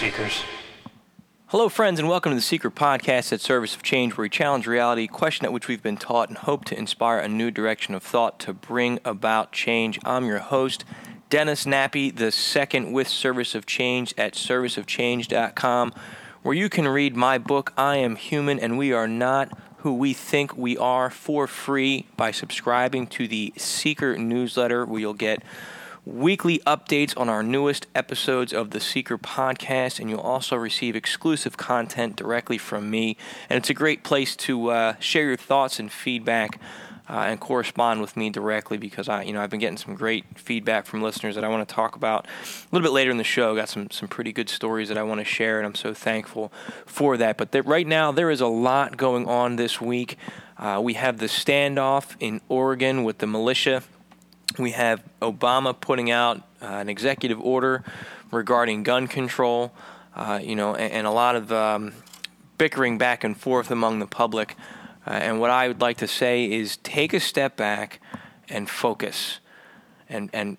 Seekers. Hello, friends, and welcome to the Seeker Podcast at Service of Change, where we challenge reality, question at which we've been taught, and hope to inspire a new direction of thought to bring about change. I'm your host, Dennis Nappi, the second with Service of Change at serviceofchange.com, where you can read my book, I Am Human and We Are Not Who We Think We Are, for free by subscribing to the Seeker newsletter, where you'll get weekly updates on our newest episodes of the Seeker podcast, and you'll also receive exclusive content directly from me. And it's a great place to uh, share your thoughts and feedback. Uh, and correspond with me directly because I, you know, I've been getting some great feedback from listeners that I want to talk about a little bit later in the show. Got some some pretty good stories that I want to share, and I'm so thankful for that. But that right now there is a lot going on this week. Uh, we have the standoff in Oregon with the militia we have Obama putting out uh, an executive order regarding gun control, uh, you know, and, and, a lot of um, bickering back and forth among the public. Uh, and what I would like to say is take a step back and focus, and and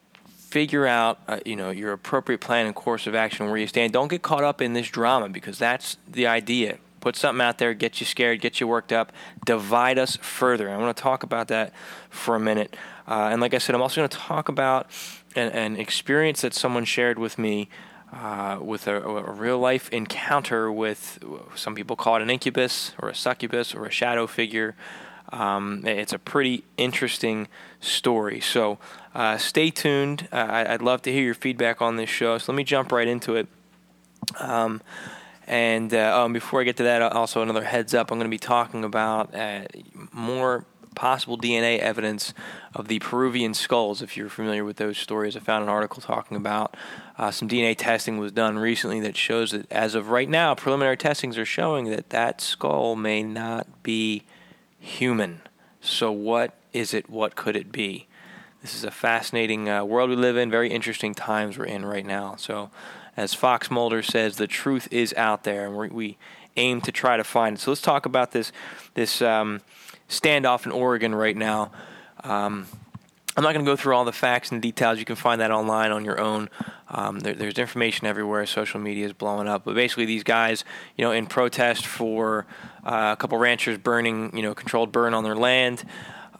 figure out, uh, you know, your appropriate plan and course of action where you stand. Don't get caught up in this drama because that's the idea. Put something out there, get you scared, get you worked up, divide us further. I want to talk about that for a minute. Uh, and like I said, I'm also going to talk about an, an, experience that someone shared with me uh, with a, a, real life encounter with some people call it an incubus or a succubus or a shadow figure. Um, it's a pretty interesting story. So uh, stay tuned. Uh, I, would love to hear your feedback on this show. So let me jump right into it. Um, and uh, um, before I get to that, also another heads up: I'm going to be talking about uh, more possible DNA evidence of the Peruvian skulls. If you're familiar with those stories, I found an article talking about uh, some DNA testing was done recently that shows that as of right now, preliminary testings are showing that that skull may not be human. So, what is it? What could it be? This is a fascinating uh, world we live in, very interesting times we're in right now. So, as Fox Mulder says, the truth is out there, and we aim to try to find it. So, let's talk about this. This um, standoff in Oregon right now. Um, I'm not going to go through all the facts and details. You can find that online on your own. Um, there, there's information everywhere. Social media is blowing up. But basically, these guys, you know, in protest for uh, a couple ranchers burning, you know, controlled burn on their land,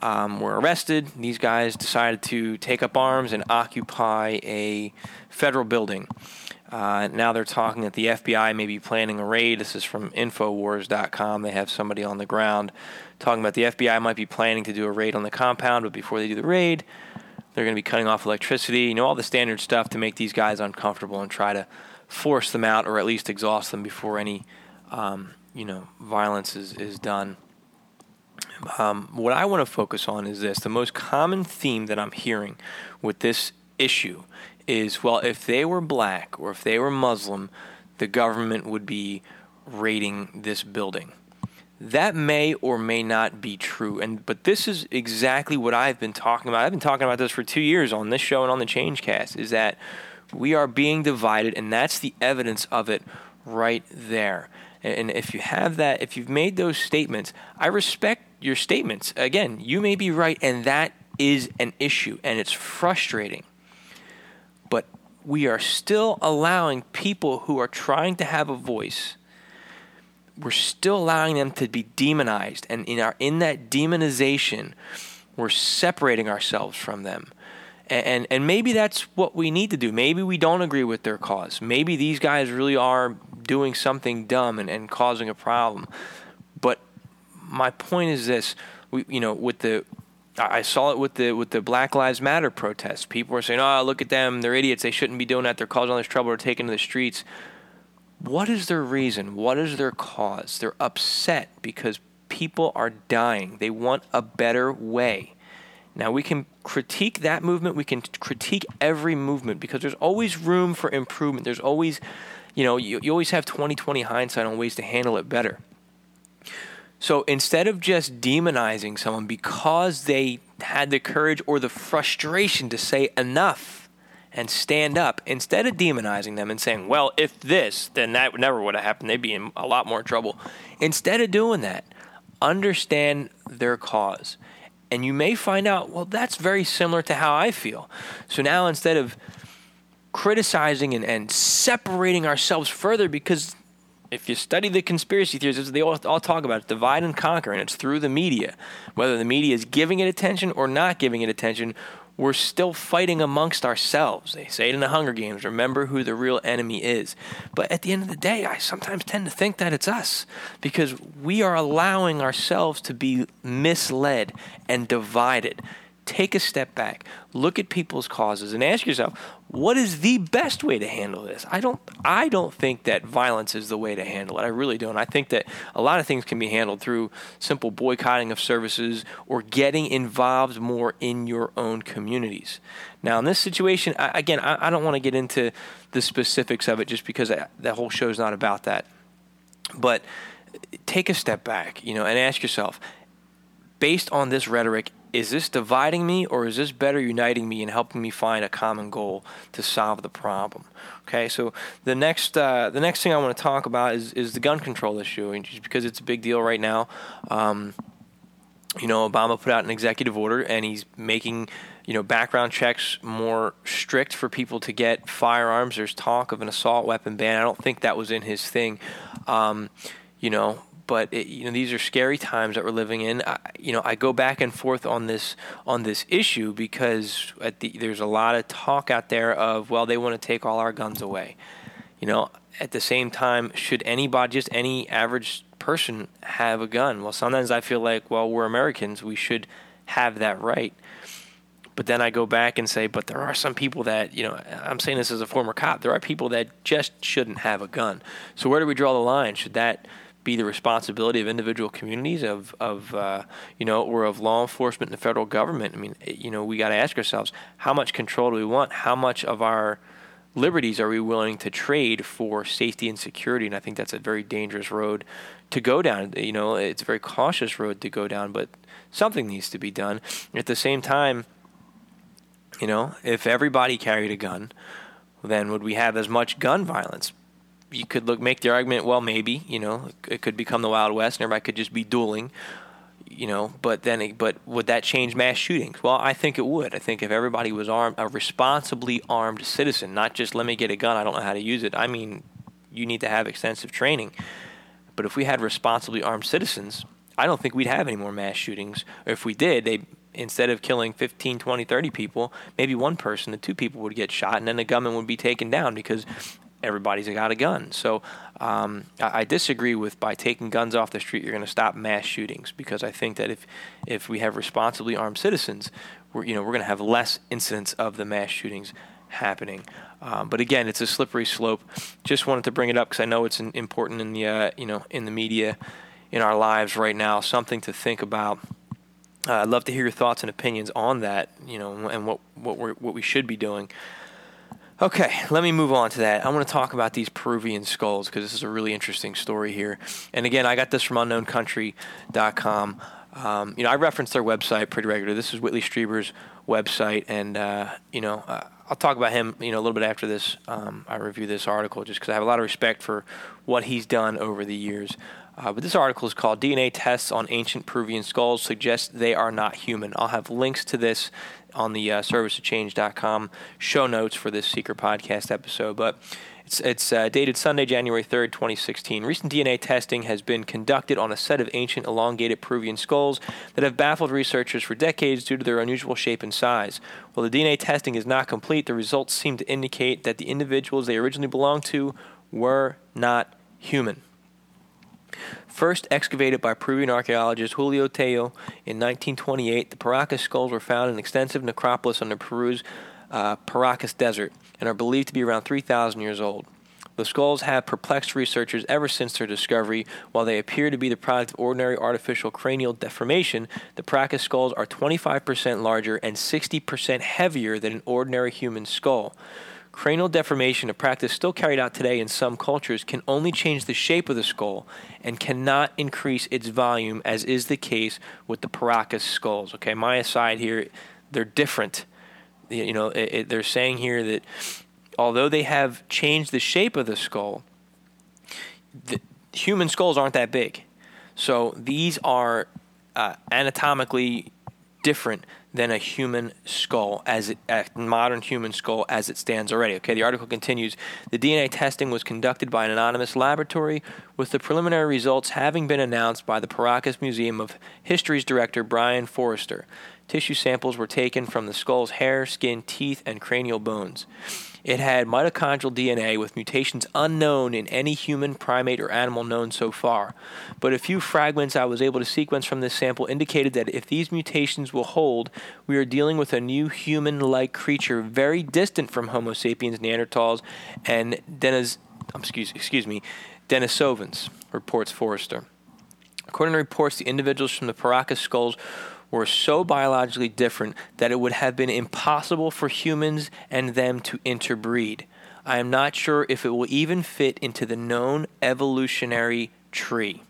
um, were arrested. These guys decided to take up arms and occupy a federal building. Uh, now they're talking that the FBI may be planning a raid. This is from Infowars.com. They have somebody on the ground talking about the FBI might be planning to do a raid on the compound, but before they do the raid, they're going to be cutting off electricity. You know, all the standard stuff to make these guys uncomfortable and try to force them out or at least exhaust them before any, um, you know, violence is, is done. Um, what I want to focus on is this the most common theme that I'm hearing with this issue is well, if they were black or if they were Muslim, the government would be raiding this building. That may or may not be true, and but this is exactly what I've been talking about. I've been talking about this for two years on this show and on the Changecast. Is that we are being divided, and that's the evidence of it right there. And if you have that, if you've made those statements, I respect your statements. Again, you may be right, and that is an issue, and it's frustrating we are still allowing people who are trying to have a voice we're still allowing them to be demonized and in our in that demonization we're separating ourselves from them And, and maybe that's what we need to do. Maybe we don't agree with their cause. Maybe these guys really are doing something dumb and, and causing a problem. But my point is this: we, you know, with the I saw it with the with the Black Lives Matter protests. People were saying, "Oh, look at them! They're idiots. They shouldn't be doing that. They're causing all this trouble. They're taking to the streets." What is their reason? What is their cause? They're upset because people are dying. They want a better way. Now we can critique that movement. We can critique every movement because there's always room for improvement. There's always, you know, you, you always have 20/20 hindsight on ways to handle it better. So instead of just demonizing someone because they had the courage or the frustration to say enough and stand up, instead of demonizing them and saying, well, if this, then that never would have happened, they'd be in a lot more trouble. Instead of doing that, understand their cause. And you may find out, well, that's very similar to how I feel. So now instead of criticizing and, and separating ourselves further because if you study the conspiracy theories, they all, all talk about it, divide and conquer, and it's through the media. Whether the media is giving it attention or not giving it attention, we're still fighting amongst ourselves. They say it in the Hunger Games remember who the real enemy is. But at the end of the day, I sometimes tend to think that it's us because we are allowing ourselves to be misled and divided take a step back, look at people's causes, and ask yourself, what is the best way to handle this? I don't I don't think that violence is the way to handle it. I really don't. I think that a lot of things can be handled through simple boycotting of services or getting involved more in your own communities. Now, in this situation, I, again, I, I, don't want to get into the specifics of it just because I, that whole show is not about that. But take a step back, you know, and ask yourself, based on this rhetoric, is this dividing me or is this better uniting me and helping me find a common goal to solve the problem? Okay, so the next uh, the next thing I want to talk about is is the gun control issue, and just because it's a big deal right now. Um, you know, Obama put out an executive order, and he's making you know background checks more strict for people to get firearms. There's talk of an assault weapon ban. I don't think that was in his thing. Um, you know, but it, you know these are scary times that we're living in. I, you know, I go back and forth on this on this issue because the, there's a lot of talk out there of well, they want to take all our guns away. You know, at the same time, should anybody, just any average person, have a gun? Well, sometimes I feel like, well, we're Americans, we should have that right. But then I go back and say, but there are some people that, you know, I'm saying this as a former cop, there are people that just shouldn't have a gun. So where do we draw the line? Should that be the responsibility of individual communities, of of uh, you know, or of law enforcement and the federal government. I mean, you know, we got to ask ourselves how much control do we want? How much of our liberties are we willing to trade for safety and security? And I think that's a very dangerous road to go down. You know, it's a very cautious road to go down, but something needs to be done. At the same time, you know, if everybody carried a gun, then would we have as much gun violence? You could look make the argument, well, maybe you know it could become the Wild West and everybody could just be dueling, you know. But then, it, but would that change mass shootings? Well, I think it would. I think if everybody was armed, a responsibly armed citizen, not just let me get a gun, I don't know how to use it. I mean, you need to have extensive training. But if we had responsibly armed citizens, I don't think we'd have any more mass shootings. Or if we did, they instead of killing 15, 20, 30 people, maybe one person, the two people would get shot, and then the gunman would be taken down because everybody's got a gun. So um, I, I, disagree with by taking guns off the street, you're going to stop mass shootings because I think that if if we have responsibly armed citizens, we're you know we're going to have less incidents of the mass shootings happening. Um, but again, it's a slippery slope. Just wanted to bring it up because I know it's an, important in the uh, you know in the media in our lives right now. Something to think about. Uh, I'd love to hear your thoughts and opinions on that, you know, and what what we what we should be doing. Okay, let me move on to that. I want to talk about these Peruvian skulls because this is a really interesting story here. And again, I got this from unknowncountry.com. Um, you know, I reference their website pretty regularly. This is Whitley Strieber's website, and uh, you know, uh, I'll talk about him. You know, a little bit after this. Um, I review this article just because I have a lot of respect for what he's done over the years. Uh, but this article is called DNA Tests on Ancient Peruvian Skulls Suggest They Are Not Human. I'll have links to this on the uh, serviceofchange.com show notes for this Seeker podcast episode. But It's, it's uh, dated Sunday, January 3rd, 2016. Recent DNA testing has been conducted on a set of ancient elongated Peruvian skulls that have baffled researchers for decades due to their unusual shape and size. While the DNA testing is not complete, the results seem to indicate that the individuals they originally belonged to were not human. First excavated by Peruvian archaeologist Julio Tello in 1928, the Paracas skulls were found in an extensive necropolis under Peru's uh, Paracas Desert and are believed to be around 3,000 years old. The skulls have perplexed researchers ever since their discovery. While they appear to be the product of ordinary artificial cranial deformation, the Paracas skulls are 25% larger and 60% heavier than an ordinary human skull. Cranial deformation, a practice still carried out today in some cultures, can only change the shape of the skull and cannot increase its volume, as is the case with the Paracas skulls. Okay, my aside here, they're different you know, it, it, they're saying here that although they have changed the shape of the skull, the human skulls aren't that big. So these are uh, anatomically different than a human skull as it, a modern human skull as it stands already. Okay, the article continues. The DNA testing was conducted by an anonymous laboratory, with the preliminary results having been announced by the Paracas Museum of History's director Brien Foerster. Tissue samples were taken from the skull's hair, skin, teeth, and cranial bones. It had mitochondrial DNA with mutations unknown in any human, primate, or animal known so far. But a few fragments I was able to sequence from this sample indicated that if these mutations will hold, we are dealing with a new human like creature very distant from Homo sapiens, Neanderthals, and Denis, excuse, excuse me, Denisovans, reports Foerster. According to reports, the individuals from the Paracas skulls were so biologically different that it would have been impossible for humans and them to interbreed. I am not sure if it will even fit into the known evolutionary tree.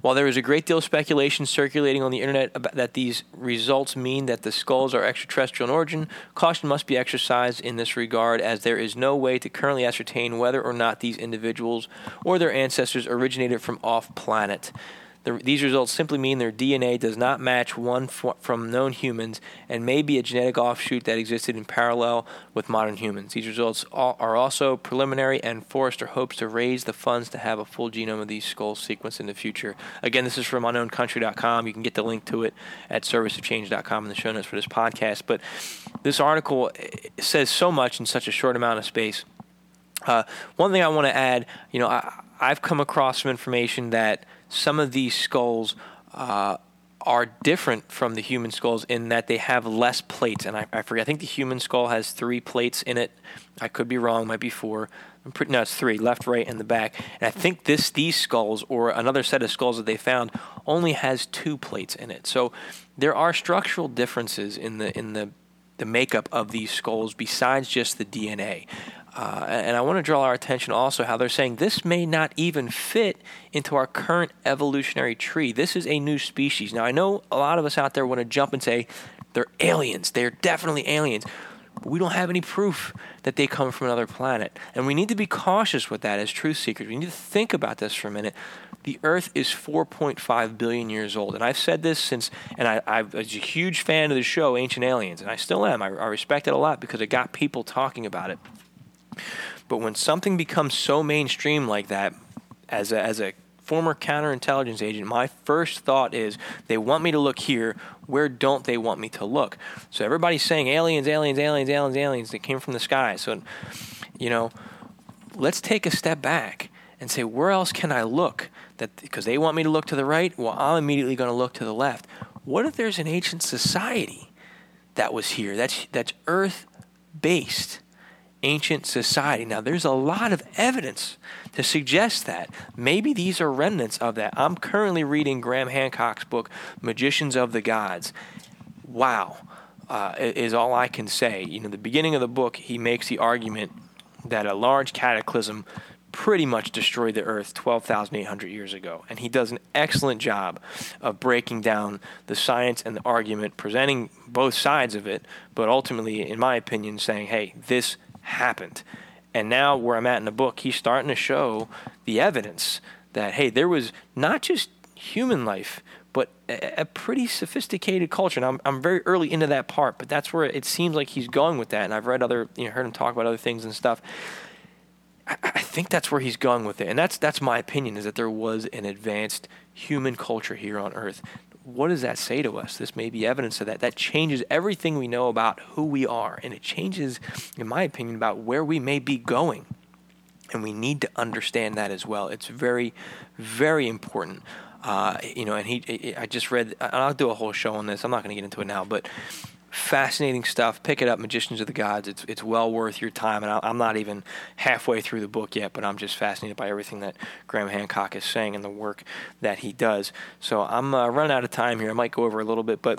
While there is a great deal of speculation circulating on the internet about that these results mean that the skulls are extraterrestrial in origin, caution must be exercised in this regard as there is no way to currently ascertain whether or not these individuals or their ancestors originated from off planet. The, these results simply mean their DNA does not match one from known humans and may be a genetic offshoot that existed in parallel with modern humans. These results are also preliminary, and Foerster hopes to raise the funds to have a full genome of these skulls sequenced in the future. Again, this is from unknowncountry.com. You can get the link to it at serviceofchange.com in the show notes for this podcast. But this article eh, says so much in such a short amount of space. Uh, one thing I want to add, you know, I, I've come across some information that some of these skulls uh, are different from the human skulls in that they have less plates. And I, I, forget, I think the human skull has three plates in it. I could be wrong, might be four. I'm pretty, no, it's three, left, right, and the back. And I think this these skulls or another set of skulls that they found only has two plates in it. So there are structural differences in the in the the makeup of these skulls besides just the DNA. Uh, and I want to draw our attention also how they're saying this may not even fit into our current evolutionary tree. This is a new species. Now, I know a lot of us out there want to jump and say they're aliens. They're definitely aliens. But we don't have any proof that they come from another planet. And we need to be cautious with that as truth seekers. We need to think about this for a minute. The Earth is 4.5 billion years old. And I've said this since, and I, I was a huge fan of the show, Ancient Aliens, and I still am. I, I respect it a lot because it got people talking about it. But when something becomes so mainstream like that, as a, as a former counterintelligence agent, my first thought is they want me to look here. Where don't they want me to look? So everybody's saying aliens, aliens, aliens, aliens, aliens that came from the sky. So, you know, let's take a step back and say, where else can I look? That because they want me to look to the right, well, I'm immediately going to look to the left. What if there's an ancient society that was here? That's that's Earth based ancient society. Now, there's a lot of evidence to suggest that. Maybe these are remnants of that. I'm currently reading Graham Hancock's book, Magicians of the Gods. Wow, uh, is all I can say. You know, the beginning of the book, he makes the argument that a large cataclysm pretty much destroyed the earth 12,800 years ago. And he does an excellent job of breaking down the science and the argument, presenting both sides of it, but ultimately, in my opinion, saying, hey, this happened. And now, where I'm at in the book, he's starting to show the evidence that, hey, there was not just human life, but a, a pretty sophisticated culture. And I'm, I'm very early into that part, but that's where it seems like he's going with that. And I've read other, you know, heard him talk about other things and stuff. I, I think that's where he's going with it, and that's that's my opinion is that there was an advanced human culture here on Earth. What does that say to us? This may be evidence of that. That changes everything we know about who we are, and it changes, in my opinion, about where we may be going. And we need to understand that as well. It's very, very important. Uh, you know, and he, I just read, and I'll do a whole show on this. I'm not going to get into it now, but fascinating stuff. Pick it up, Magicians of the Gods. It's it's well worth your time. And I'm not even halfway through the book yet, but I'm just fascinated by everything that Graham Hancock is saying and the work that he does. So I'm uh, running out of time here. I might go over a little bit, but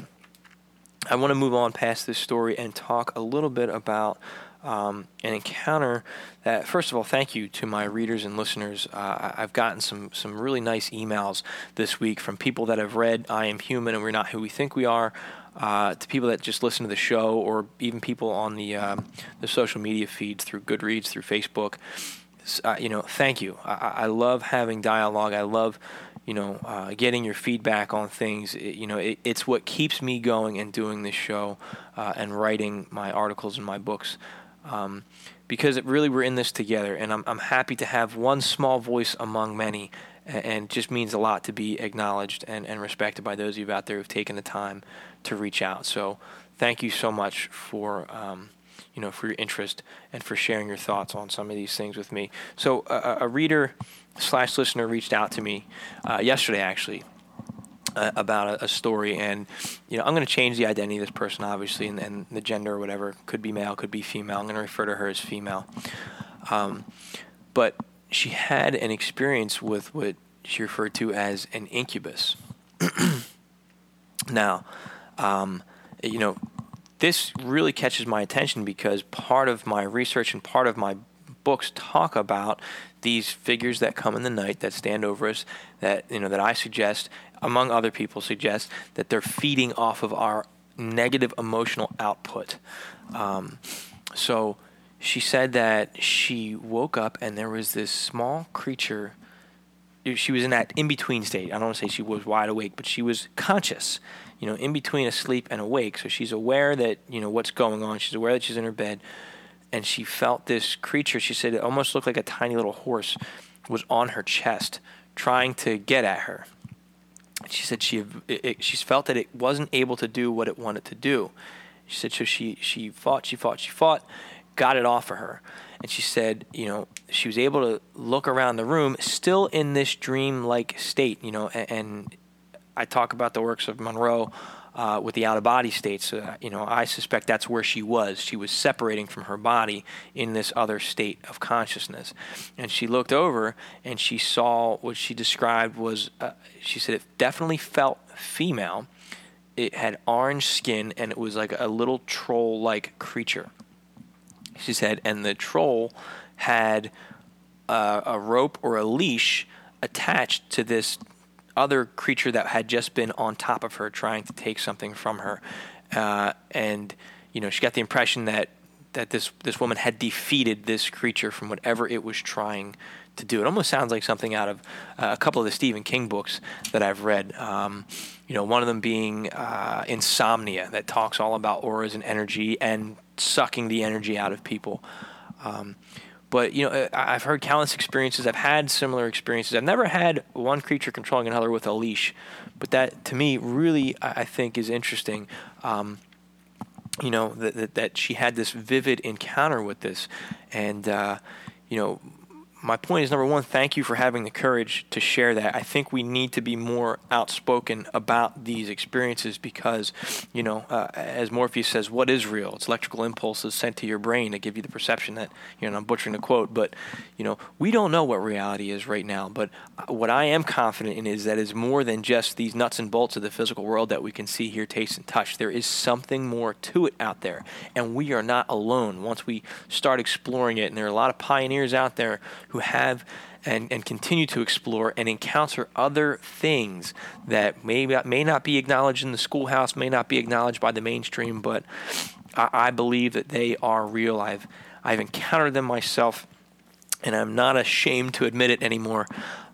I want to move on past this story and talk a little bit about. Um, an encounter that, first of all, thank you to my readers and listeners. Uh, I've gotten some some really nice emails this week from people that have read "I Am Human" and We're Not Who We Think We Are uh, to people that just listen to the show, or even people on the uh, the social media feeds through Goodreads, through Facebook. Uh, you know, thank you. I, I, love having dialogue. I love, you know, uh, getting your feedback on things. It, you know, it, it's what keeps me going and doing this show uh, and writing my articles and my books. Um, because it really we're in this together, and I'm, I'm happy to have one small voice among many, and, and just means a lot to be acknowledged and, and respected by those of you out there who've taken the time to reach out. So thank you so much for um, you know for your interest and for sharing your thoughts on some of these things with me. So a, a reader slash listener reached out to me uh, yesterday actually. Uh, about a, a, story, and you know, I'm going to change the identity of this person, obviously, and, and, the gender or whatever could be male, could be female. I'm going to refer to her as female. Um, but she had an experience with what she referred to as an incubus. now, um, you know, this really catches my attention because part of my research and part of my books talk about these figures that come in the night that stand over us that you know that I suggest among other people suggest that they're feeding off of our negative emotional output. Um, so she said that she woke up and there was this small creature. She was in that in between state. I don't want to say she was wide awake but she was conscious you know, in between asleep and awake. So she's aware that, you know, what's going on. She's aware that she's in her bed. And she felt this creature, she said it almost looked like a tiny little horse, was on her chest trying to get at her. She said she it, it, she felt that it wasn't able to do what it wanted to do. She said so she she fought, she fought, she fought, got it off of her. And she said, you know, she was able to look around the room still in this dream-like state, you know, and, and I talk about the works of Monroe uh, with the out of body states. Uh, you know, I suspect that's where she was. She was separating from her body in this other state of consciousness. And she looked over and she saw what she described was, uh, she said it definitely felt female. It had orange skin and it was like a little troll like creature. She said, and the troll had uh, a rope or a leash attached to this other creature that had just been on top of her trying to take something from her. Uh, and, you know, she got the impression that, that this, this woman had defeated this creature from whatever it was trying to do. It almost sounds like something out of uh, a couple of the Stephen King books that I've read. Um, you know, one of them being uh, Insomnia, that talks all about auras and energy and sucking the energy out of people. Um, but you know, I've heard countless experiences. I've had similar experiences. I've never had one creature controlling another with a leash, but that to me really I think is interesting. Um, you know that, that, that she had this vivid encounter with this, and uh, you know my point is number one, thank you for having the courage to share that. I think we need to be more outspoken about these experiences because, you know, uh, as Morpheus says, what is real? It's electrical impulses sent to your brain to give you the perception that, you know, I'm butchering the quote, but, you know, we don't know what reality is right now. But uh, what I am confident in is that it's more than just these nuts and bolts of the physical world that we can see, hear, taste, and touch. There is something more to it out there. And we are not alone once we start exploring it. And there are a lot of pioneers out there who have and, and continue to explore and encounter other things that may, may not be acknowledged in the schoolhouse, may not be acknowledged by the mainstream, but I, I believe that they are real. I've, I've encountered them myself, and I'm not ashamed to admit it anymore.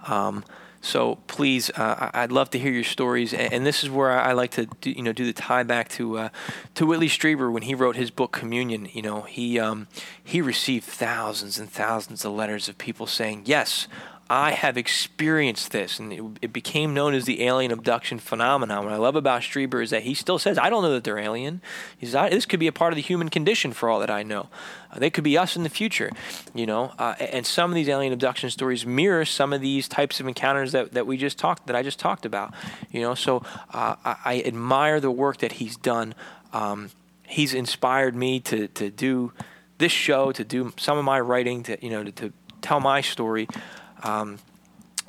Um, So please, uh, I'd love to hear your stories, and, this is where I, like to, do, you know, do the tie back to uh, to Whitley Strieber when he wrote his book Communion. You know, he um, he received thousands and thousands of letters of people saying, "Yes, I have experienced this, and it, it, became known as the alien abduction phenomenon. What I love about Strieber is that he still says, "I don't know that they're alien." He says, "This could be a part of the human condition for all that I know. Uh, they could be us in the future." You know, uh, and some of these alien abduction stories mirror some of these types of encounters that, that we just talked that I just talked about. You know, so uh, I, I, admire the work that he's done. Um, he's inspired me to to do this show, to do some of my writing, to you know, to, to tell my story. Um,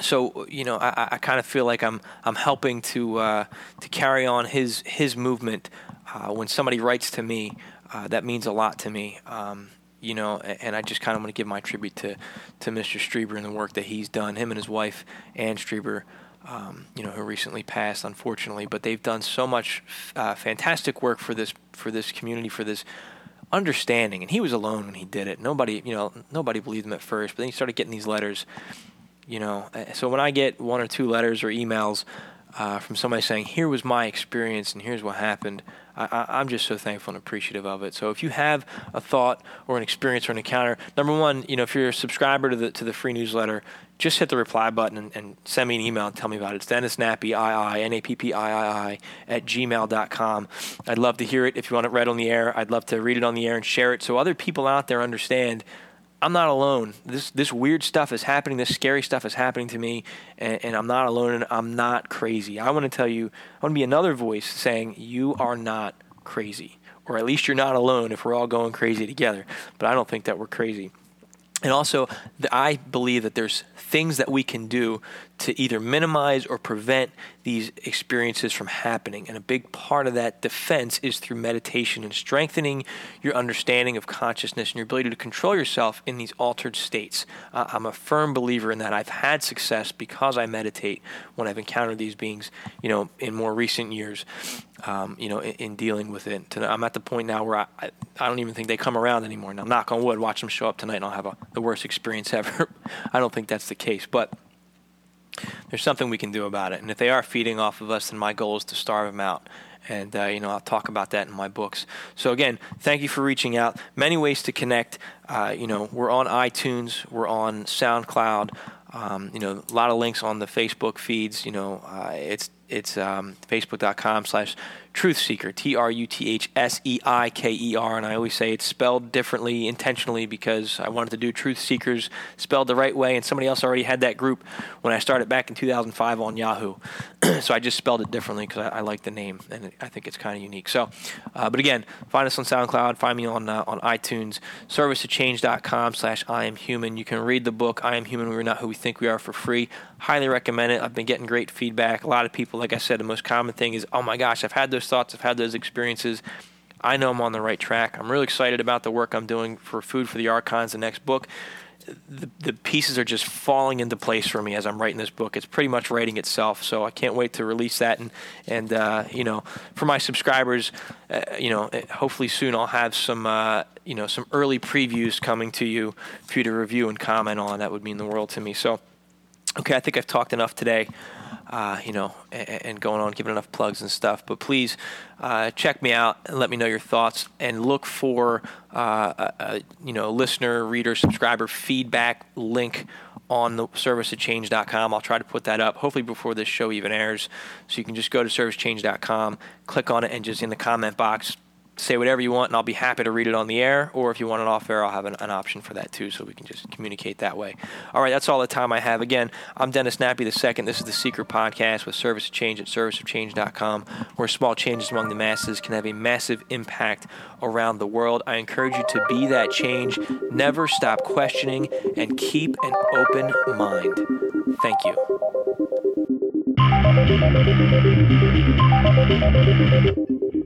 so you know, I, I kind of feel like I'm I'm helping to uh, to carry on his his movement. Uh, when somebody writes to me, uh, that means a lot to me. Um, you know, and I just kind of want to give my tribute to to Mr. Strieber and the work that he's done. Him and his wife, Anne Strieber, um, you know, who recently passed, unfortunately, but they've done so much uh, fantastic work for this for this community, for this understanding. And he was alone when he did it. Nobody, you know, nobody believed him at first. But then he started getting these letters. You know, eh, so when I get one or two letters or emails uh, from somebody saying, "Here was my experience and here's what happened," I, am just so thankful and appreciative of it. So if you have a thought or an experience or an encounter, number one, you know, if you're a subscriber to the to the free newsletter, just hit the reply button and, and send me an email and tell me about it. It's Dennis Nappi, I-I, N-A-P-P-I-I-I, at gmail.com. I'd love to hear it. If you want it read on the air, I'd love to read it on the air and share it so other people out there understand – I'm not alone. This this weird stuff is happening. This scary stuff is happening to me, and, and, I'm not alone. And I'm not crazy. I want to tell you. I want to be another voice saying you are not crazy, or at least you're not alone. If we're all going crazy together, but I don't think that we're crazy. And also, I believe that there's things that we can do to either minimize or prevent these experiences from happening. And a big part of that defense is through meditation and strengthening your understanding of consciousness and your ability to control yourself in these altered states. Uh, I'm a firm believer in that. I've had success because I meditate when I've encountered these beings, you know, in more recent years, um, you know, in, in, dealing with it. I'm at the point now where I, I, I, don't even think they come around anymore. Now, knock on wood, watch them show up tonight and I'll have a, the worst experience ever. I don't think that's the case. But there's something we can do about it. And if they are feeding off of us, then my goal is to starve them out. And, uh, you know, I'll talk about that in my books. So, again, thank you for reaching out. Many ways to connect. Uh, you know, we're on iTunes, we're on SoundCloud. Um, you know, a lot of links on the Facebook feeds. You know, uh, it's it's um, facebook.com slash truthseiker t-r-u-t-h-s-e-i-k-e-r and i always say it's spelled differently intentionally because i wanted to do truth seekers spelled the right way and somebody else already had that group when i started back in 2005 on yahoo. So i just spelled it differently because I, I, like the name and i think it's kind of unique. So uh, but again find us on soundcloud find me on uh, on itunes servicetochange.com slash i am human. You can read the book i am human we're not who we think we are for free. Highly recommend it. I've been getting great feedback. A lot of people like I said, the most common thing is, oh my gosh, I've had those thoughts, I've had those experiences. I know I'm on the right track. I'm really excited about the work I'm doing for Food for the Archons, the next book. The, the pieces are just falling into place for me as I'm writing this book. It's pretty much writing itself, so I can't wait to release that. And and uh, you know, for my subscribers, uh, you know, eh, hopefully soon I'll have some uh, you know some early previews coming to you for you to review and comment on. That would mean the world to me. So, okay, I think I've talked enough today uh, you know, and, and, going on, giving enough plugs and stuff. But please uh, check me out and let me know your thoughts, and look for uh, a, a, you know listener, reader, subscriber feedback link on the servicetochange.com. I'll try to put that up hopefully before this show even airs, so you can just go to servicetochange.com, click on it, and just in the comment box say whatever you want and I'll be happy to read it on the air. Or if you want it off air, I'll have an, an, option for that too, so we can just communicate that way. All right, that's all the time I have. Again, I'm Dennis Nappi the second. This is the Seeker Podcast with Service of Change at serviceofchange.com, where small changes among the masses can have a massive impact around the world. I encourage you to be that change. Never stop questioning and keep an open mind. Thank you.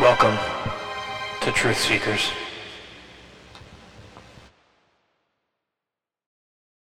Welcome to Truth Seekers.